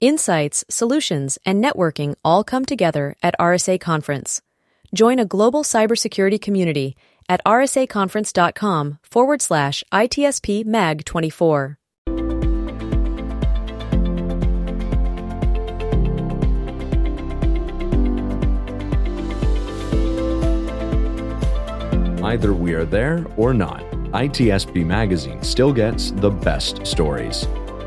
Insights, solutions, and networking all come together at RSA Conference. Join a global cybersecurity community at rsaconference.com forward slash ITSP MAG 24. Either we are there or not, ITSP Magazine still gets the best stories.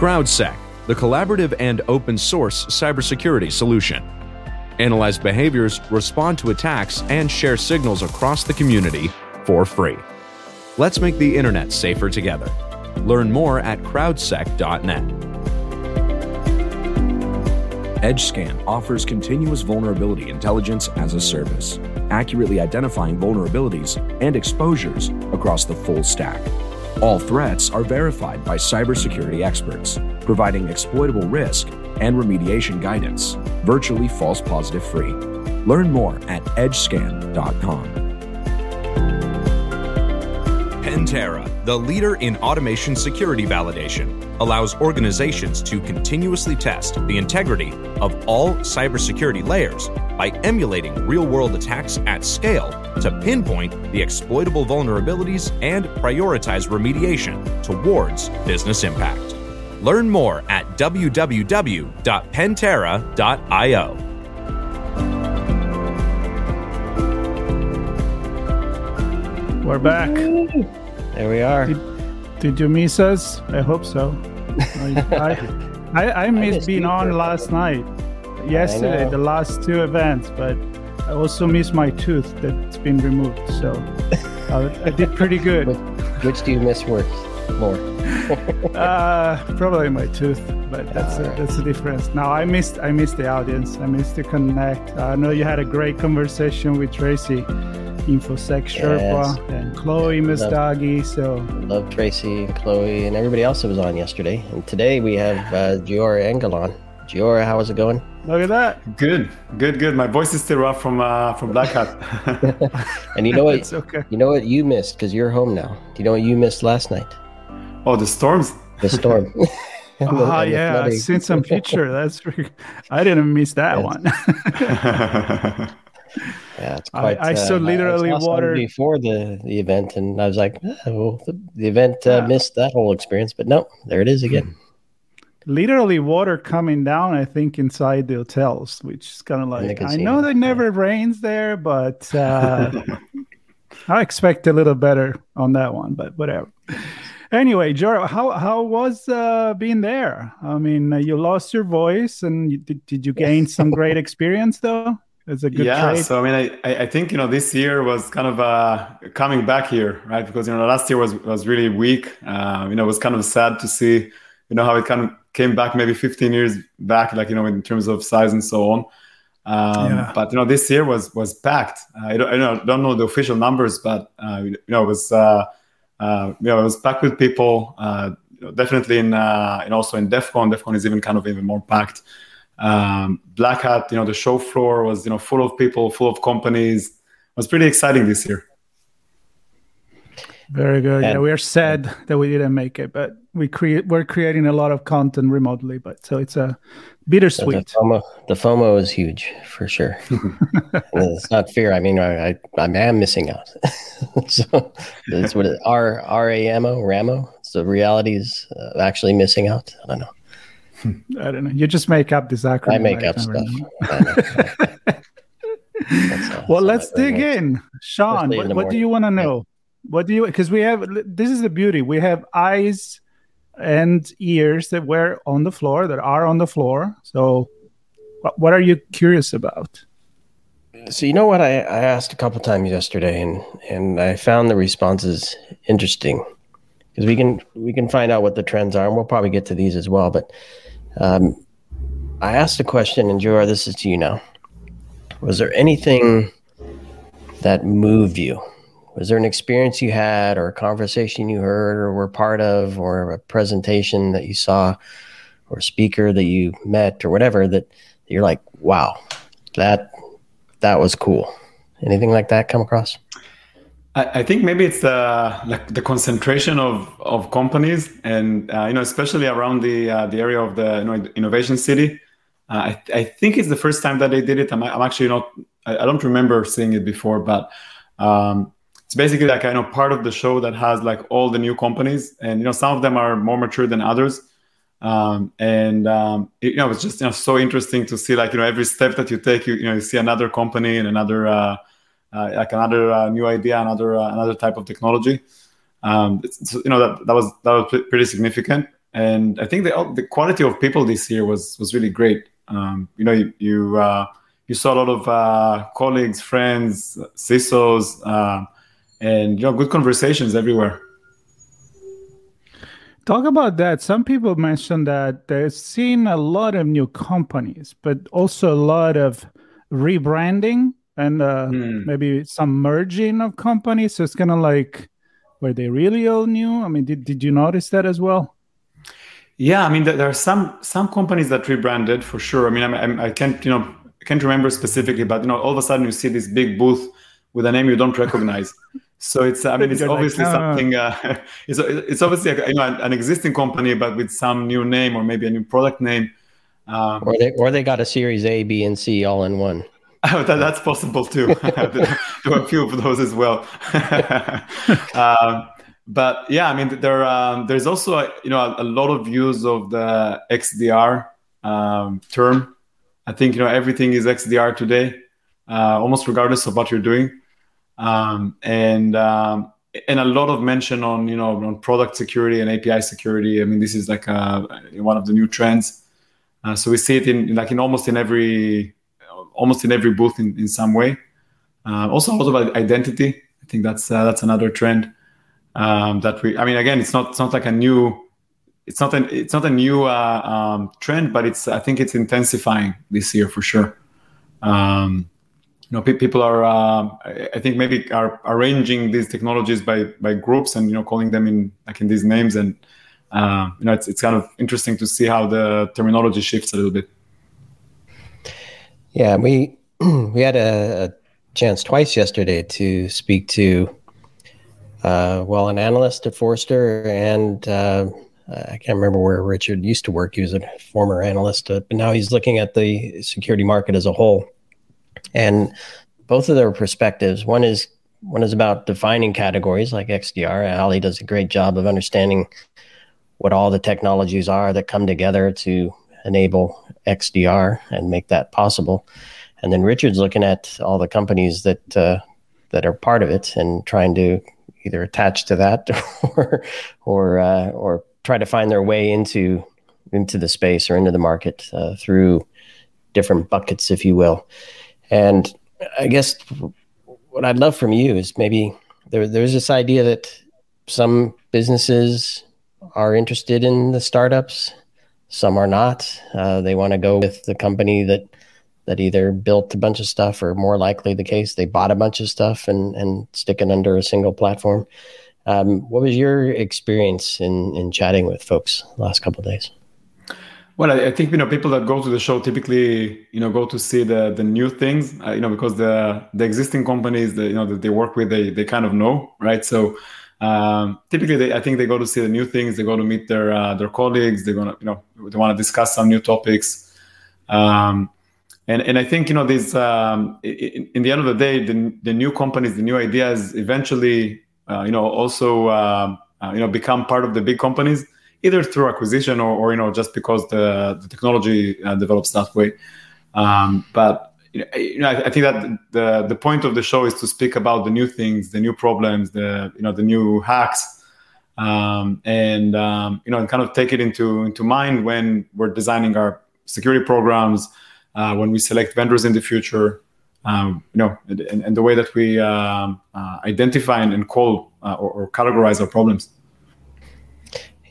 CrowdSec, the collaborative and open source cybersecurity solution. Analyze behaviors, respond to attacks, and share signals across the community for free. Let's make the internet safer together. Learn more at crowdsec.net. EdgeScan offers continuous vulnerability intelligence as a service, accurately identifying vulnerabilities and exposures across the full stack. All threats are verified by cybersecurity experts, providing exploitable risk and remediation guidance, virtually false positive free. Learn more at edgescan.com. Pentera, the leader in automation security validation, allows organizations to continuously test the integrity of all cybersecurity layers by emulating real world attacks at scale to pinpoint the exploitable vulnerabilities and prioritize remediation towards business impact. Learn more at www.pentera.io. We're back. There we are. Did, did you miss us? I hope so. I, I, I, I missed missed being on last night, yesterday, the last two events, but I also miss my tooth that's been removed. So uh, I did pretty good. Which, do you miss worse? More. Uh, probably my tooth, but that's a, Alright. that's the difference. Now I missed I missed the audience. I missed the connect. I know you had a great conversation with Tracy, InfoSec Sherpa, Yes. and Chloe Doggy. So Love Tracy, and Chloe, and everybody else that was on yesterday. And today we have uh, Giora Engelon. Giora, how is it going? Look at that. Good, good, good. My voice is still rough from uh, from Black Hat. And you know what? It's okay. You know what you missed because you're home now. Do you know what you missed last night? oh, the storms. The storm. Oh and the yeah, I've flooding. seen some picture. That's pretty- I didn't miss that Yes. one. Yeah, it's I- quite. I saw literally saw some water- before the, the event, and I was like, "Ah, well, the, the event uh, Yeah. missed that whole experience, but no, there it is again. Literally water coming down. I think inside the hotels, which is kind of like I know that never rains there, but uh, I expect a little better on that one. But whatever. Anyway, Giora, how how was uh, being there? I mean, uh, you lost your voice, and you, did, did you gain some great experience though? It's a good yeah, trade. so I mean, I- I, I think you know this year was kind of uh, coming back here, right? Because you know last year was was really weak. Uh, you know, it was kind of sad to see, you know, how it kind of came back maybe 15 years back, like you know, in terms of size and so on. Um, Yeah. But you know, this year was was packed. Uh, I, don't, I don't don't know the official numbers, but uh, you know, it was uh, uh, you know it was packed with people. Uh, you know, definitely in uh, and also in DefCon. DefCon is even kind of even more packed um, Black Hat, you know, the show floor was, you know, full of people, full of companies. It was pretty exciting this year. Very good. yeah, we are sad that we didn't make it, but we create we're creating a lot of content remotely, but so it's a So the. FOMO, the FOMO is huge for sure. It's not fear. I mean, I, I, I am missing out. so that's what it, R R A M O Ramo. So reality is uh, actually missing out. I don't know. I don't know. You just make up this acronym. I make up never stuff. know. I know. That's, Well, let's how my brain dig in, Sean. Especially in What, what do you want to know? What do you? Because we have this is the beauty. We have eyes and ears that were on the floor that are on the floor. So, what, what are you curious about? So you know what I, I asked a couple times yesterday, and and I found the responses interesting because we can we can find out what the trends are, and we'll probably get to these as well. But Um, I asked a question, and Giora, this is to you now. Was there anything that moved you? Was there an experience you had, or a conversation you heard, or were part of, or a presentation that you saw, or a speaker that you met, or whatever that you're like, wow, that that was cool. Anything like that come across? I, think maybe it's the like the concentration of of companies, and uh, you know, especially around the uh, the area of the you know, innovation city. Uh, I, I think it's the first time that they did it. I'm, I'm actually not. I, I don't remember seeing it before, but um, it's basically like I know part of the show that has like all the new companies, and you know some of them are more mature than others. Um, and um, it, you know it's just you know so interesting to see like you know every step that you take, you you know you see another company and another uh, uh, like another uh, new idea, another uh, another type of technology. Um, you know that that was that was pretty significant, and I think the the quality of people this year was was really great. Um, you know you you, uh, you saw a lot of uh, colleagues, friends, CISOs and you know good conversations everywhere. Talk about that. Some people mentioned that they've seen a lot of new companies but also a lot of rebranding and uh, mm. maybe some merging of companies. So it's kind of like were they really all new? I mean did, did you notice that as well? Yeah i mean there are some some companies that rebranded for sure. I mean I, I can't you know I can't remember specifically but you know all of a sudden you see this big booth with a name you don't recognize so it's, I mean, it's obviously like, something. Uh, it's, it's obviously you know an existing company, but with some new name or maybe a new product name. Um, or they or they got a Series A, B, and C all in one. that, that's possible too. there were a few of those as well. um, but yeah, I mean, there um, there's also a, you know a, a, lot of use of the XDR um, term. I think you know everything is XDR today, uh, almost regardless of what you're doing um, and um, and a lot of mention on you know on product security and API security. I mean, this is like a, one of the new trends. Uh, so we see it in like in almost in every almost in every booth in, in some way. Uh, also, lot about identity. I think that's uh, that's another trend um, that we. I mean, again, it's not it's not like a new. It's not an it's not a new uh, um, trend, but it's I think it's intensifying this year for sure. Um, you know, people are, uh, I think maybe are arranging these technologies by by groups and you know calling them in like in these names, and uh, you know, it's it's kind of interesting to see how the terminology shifts a little bit. Yeah, we we had a, a chance twice yesterday to speak to, uh, well, an analyst at Forrester, and uh, I can't remember where Richard used to work. He was a former analyst, but now he's looking at the security market as a whole and both of their perspectives one is one is about defining categories like xdr Allie does a great job of understanding what all the technologies are that come together to enable xdr and make that possible. And then richard's looking at all the companies that uh, that are part of it and trying to either attach to that or or uh, or try to find their way into into the space or into the market uh, through different buckets if you will and I guess what I'd love from you is maybe there, there's this idea that some businesses are interested in the startups, some are not. Uh, they want to go with the company that that either built a bunch of stuff or more likely the case they bought a bunch of stuff and and stick it under a single platform. Um, what was your experience in in chatting with folks last couple days? Well, I, I, think you know people that go to the show typically you know go to see the the new things uh, you know because the the existing companies that you know that they work with they they kind of know right? So um, typically they, I think they go to see the new things they go to meet their uh, their colleagues they're gonna you know they want to discuss some new topics. Um, and and I think you know these um, in, in, the end of the day the the new companies the new ideas eventually uh, you know also uh, uh, you know become part of the big companies either through acquisition or, or you know just because the, the technology uh, develops that way. Um, but you know, I, I, think that the the point of the show is to speak about the new things, the new problems, the you know the new hacks, um, and um, you know, and kind of take it into into mind when we're designing our security programs, uh, when we select vendors in the future. Um, you know, and, and, the way that we um, uh, identify and, call uh, or, or categorize our problems.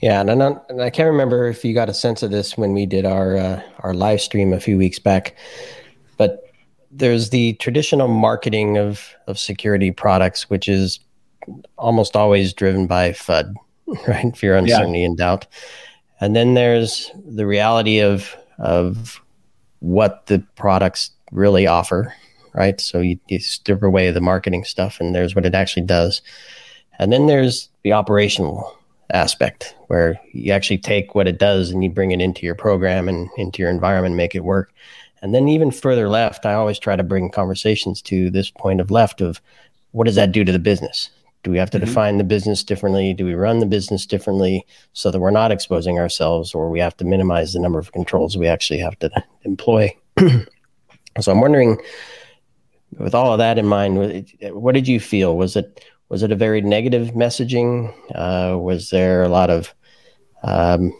Yeah, and, I, and I can't remember if you got a sense of this when we did our uh, our live stream a few weeks back, but there's the traditional marketing of of security products, which is almost always driven by FUD, right? Fear, uncertainty, yeah. and doubt. And then there's the reality of of what the products really offer, right? So you, you strip away the marketing stuff, and there's what it actually does. And then there's the operational aspect where you actually take what it does and you bring it into your program and into your environment, and make it work. And then even further left, I always try to bring conversations to this point of left of what does that do to the business? Do we have to mm-hmm. define the business differently? Do we run the business differently so that we're not exposing ourselves or we have to minimize the number of controls we actually have to employ? so I'm wondering, with all of that in mind, what did you feel? Was it was it a very negative messaging? Uh, was there a lot of um,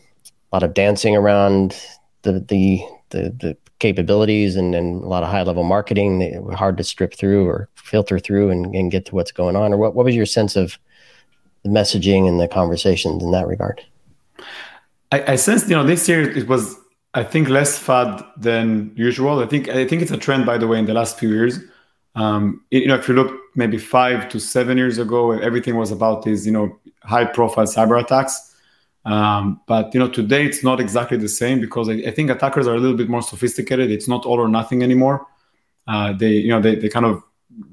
a lot of dancing around the the the, the capabilities and, and a lot of high level marketing that were hard to strip through or filter through and, and get to what's going on? Or what, what was your sense of the messaging and the conversations in that regard? I, I sensed, you know, this year it was, I think, less FUD than usual. I think, I think it's a trend, by the way, in the last few years. Um, you know, if you look maybe five to seven years ago, everything was about these, you know, high profile cyber attacks. Um, but you know, today it's not exactly the same because I, I, think attackers are a little bit more sophisticated. It's not all or nothing anymore. Uh, they, you know, they, they kind of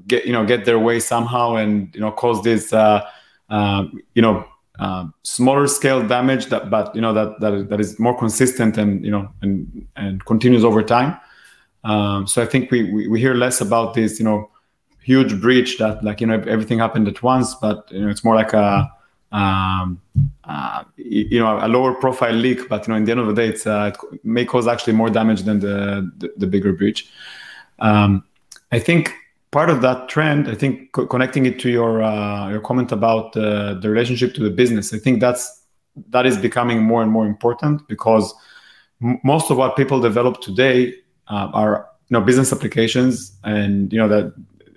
get, you know, get their way somehow and you know cause this, uh, uh, you know, uh, smaller scale damage that, but you know that that that is more consistent and you know and and continues over time. Um, so I think we, we we hear less about this, you know, huge breach that like you know everything happened at once, but you know it's more like a um, uh, you know a lower profile leak but you know in the end of the day it's, uh, it may cause actually more damage than the the, the bigger breach. Um, i think part of that trend i think co- connecting it to your uh, your comment about uh, the relationship to the business i think that's that is becoming more and more important because m- most of what people develop today uh, are you know business applications and you know that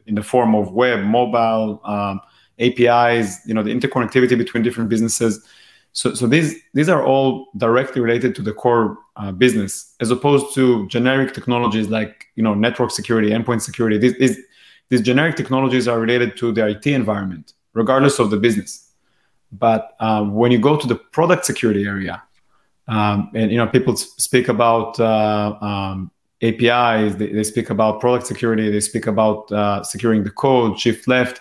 in the form of web mobile um, APIs, you know, the interconnectivity between different businesses. So, so these these are all directly related to the core uh, business, as opposed to generic technologies like you know network security, endpoint security. These, these these generic technologies are related to the IT environment, regardless of the business. But uh, when you go to the product security area, um, and you know people speak about uh, um, APIs, they, they, speak about product security, they speak about uh, securing the code, shift left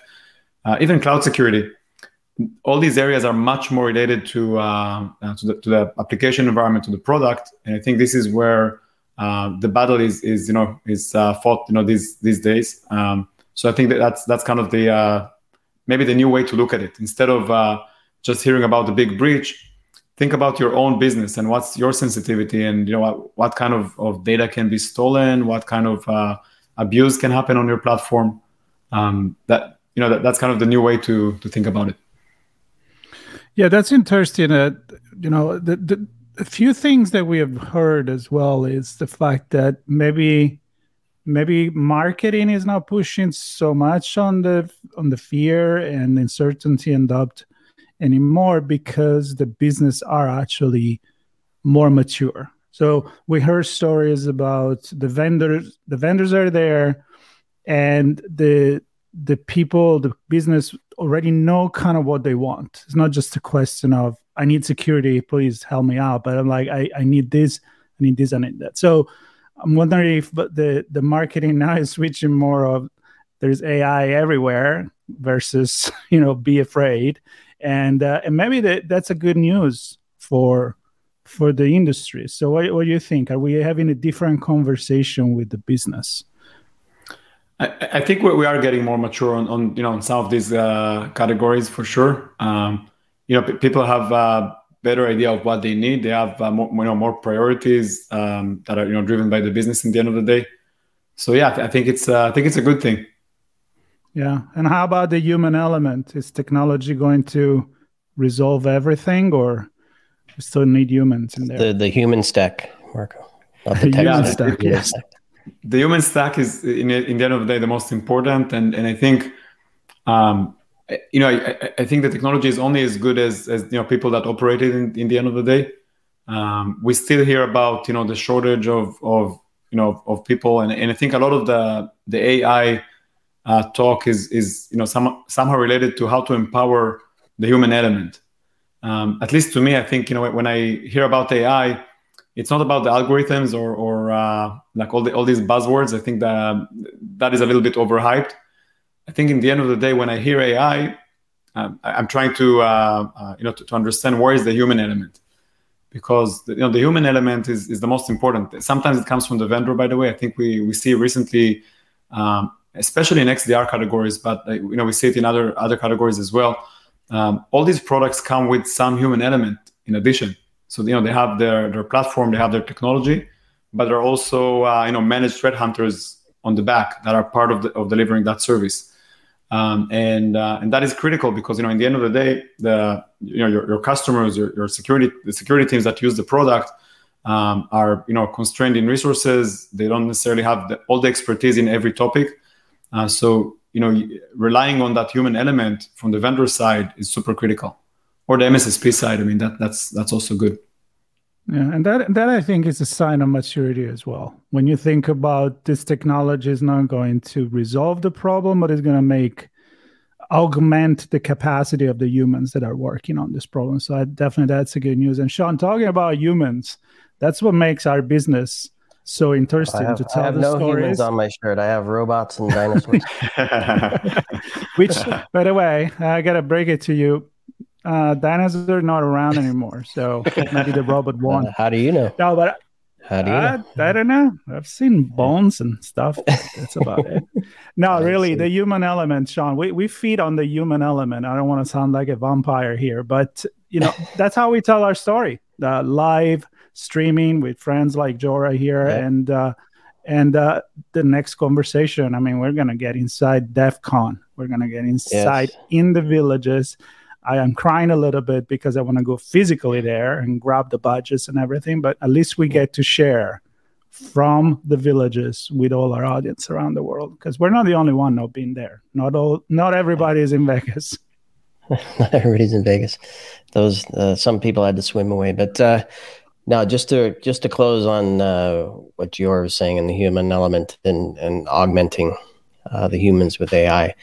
uh, even cloud security. All these areas are much more related to uh, uh, to, the, to, the, application environment, to the product, and I think this is where uh, the battle is is you know is uh, fought you know these these days. Um, so I think that that's that's kind of the maybe the new way to look at it. Instead of just hearing about the big breach, think about your own business and what's your sensitivity and you know what, what kind of, of data can be stolen, what kind of abuse can happen on your platform. Um, that you know that, that's kind of the new way to to think about it yeah that's interesting uh, you know the, the a few things that we have heard as well is the fact that maybe maybe marketing is not pushing so much on the on the fear and uncertainty and doubt anymore because the business are actually more mature so we heard stories about the vendors the vendors are there and the the people, the business already know kind of what they want. It's not just a question of I need security, please help me out. But I'm like, I, I need this, I need this, I need that. So I'm wondering if the the marketing now is switching more of there's AI everywhere versus you know be afraid, and uh, and maybe that that's a good news for for the industry. So what, what do you think? Are we having a different conversation with the business? I, I think we are getting more mature on, on you know on some of these uh, categories for sure. Um, you know, p- people have a better idea of what they need. They have uh, more, you know more priorities um, that are you know driven by the business in the end of the day. So yeah, I think it's uh, I think it's a good thing. Yeah, and how about the human element? Is technology going to resolve everything, or we still need humans in there? The the human stack, Marco. Not the human stack. Yes the human stack is in, in the end of the day the most important and and i think um, you know, I, I, think the technology is only as good as, as you know people that operate it in, in the end of the day. Um, we still hear about you know the shortage of of you know of people, and, and I think a lot of the the AI uh, talk is is you know some, somehow related to how to empower the human element. Um, at least to me, I think you know when I hear about AI, it's not about the algorithms or or uh, like all the all these buzzwords. I think that that is a little bit overhyped I think in the end of the day, when I hear AI, um, I, am trying to uh, uh, you know to, to, understand where is the human element, because the, you know the human element is is the most important. Sometimes it comes from the vendor. By the way, I think we we see recently, um, especially in XDR categories, but you know we see it in other other categories as well. Um, all these products come with some human element in addition. So you know they have their their platform, they have their technology, but they're also uh, you know managed threat hunters on the back that are part of the, of delivering that service um, and uh, and that is critical because you know in the end of the day the you know your, your customers your, your security the security teams that use the product um, are you know constrained in resources they don't necessarily have the, all the expertise in every topic uh, so you know relying on that human element from the vendor side is super critical or the mssp side i mean that that's that's also good yeah, and that that I think is a sign of maturity as well. When you think about this technology is not going to resolve the problem, but it's going to make augment the capacity of the humans that are working on this problem. So I, definitely that's a good news. And Sean, talking about humans, that's what makes our business so interesting have, to tell I have no stories. humans on my shirt. I have robots and dinosaurs. Which, by the way, I gotta break it to you uh, dinosaurs are not around anymore, so maybe the robot won. Uh, how do you know? No, but how do you? I, I don't know. I've seen bones and stuff. That's about it. No, really, the human element, Sean. We we feed on the human element. I don't want to sound like a vampire here, but you know that's how we tell our story. The live streaming with friends like Giora here, yeah. and uh, and uh, the next conversation. I mean, we're gonna get inside DEF CON. We're gonna get inside yes. in the villages I am crying a little bit because I want to go physically there and grab the badges and everything. But at least we get to share from the villages with all our audience around the world because we're not the only one not being there. Not all, not everybody is in Vegas. not everybody's in Vegas. Those uh, some people had to swim away, but uh, now just to just to close on uh, what you're saying in the human element and and augmenting uh, the humans with AI.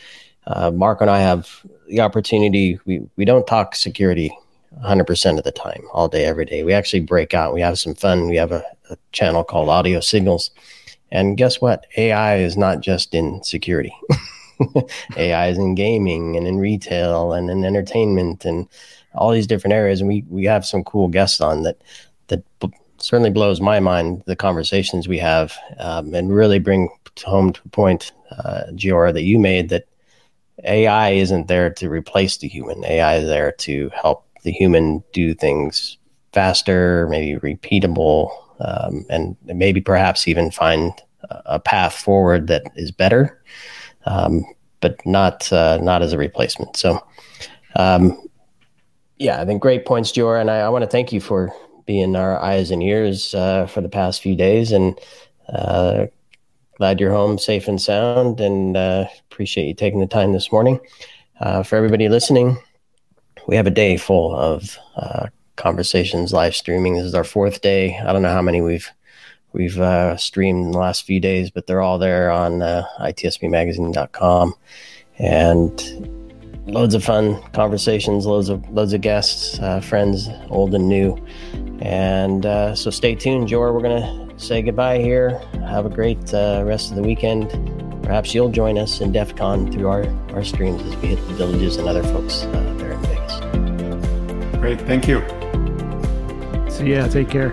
Uh, Mark and I have the opportunity. We we don't talk security 100% of the time, all day, every day. We actually break out. We have some fun. We have a, a channel called Audio Signals, and guess what? AI is not just in security. AI is in gaming and in retail and in entertainment and all these different areas. And we we have some cool guests on that that b- certainly blows my mind. The conversations we have um, and really bring home to point, uh, that you made that AI isn't there to replace the human. AI is there to help the human do things faster, maybe repeatable, um, and maybe perhaps even find a path forward that is better, um, but not uh, not as a replacement. So, um, yeah, I think great points, Giora, and I, I want to thank you for being our eyes and ears uh, for the past few days and. Uh, glad you're home safe and sound and uh, appreciate you taking the time this morning. Uh, for everybody listening, we have a day full of uh, conversations, live streaming. This is our fourth day. I don't know how many we've we've uh, streamed in the last few days, but they're all there on itspmagazine.com and loads of fun conversations, loads of loads of guests, uh, friends, old and new. And uh, so stay tuned, Jor. We're gonna say goodbye here. Have a great uh, rest of the weekend. Perhaps you'll join us in DEF CON through our, our streams as we hit the villages and other folks uh, there in Vegas. Great. Thank you. See ya. Take care.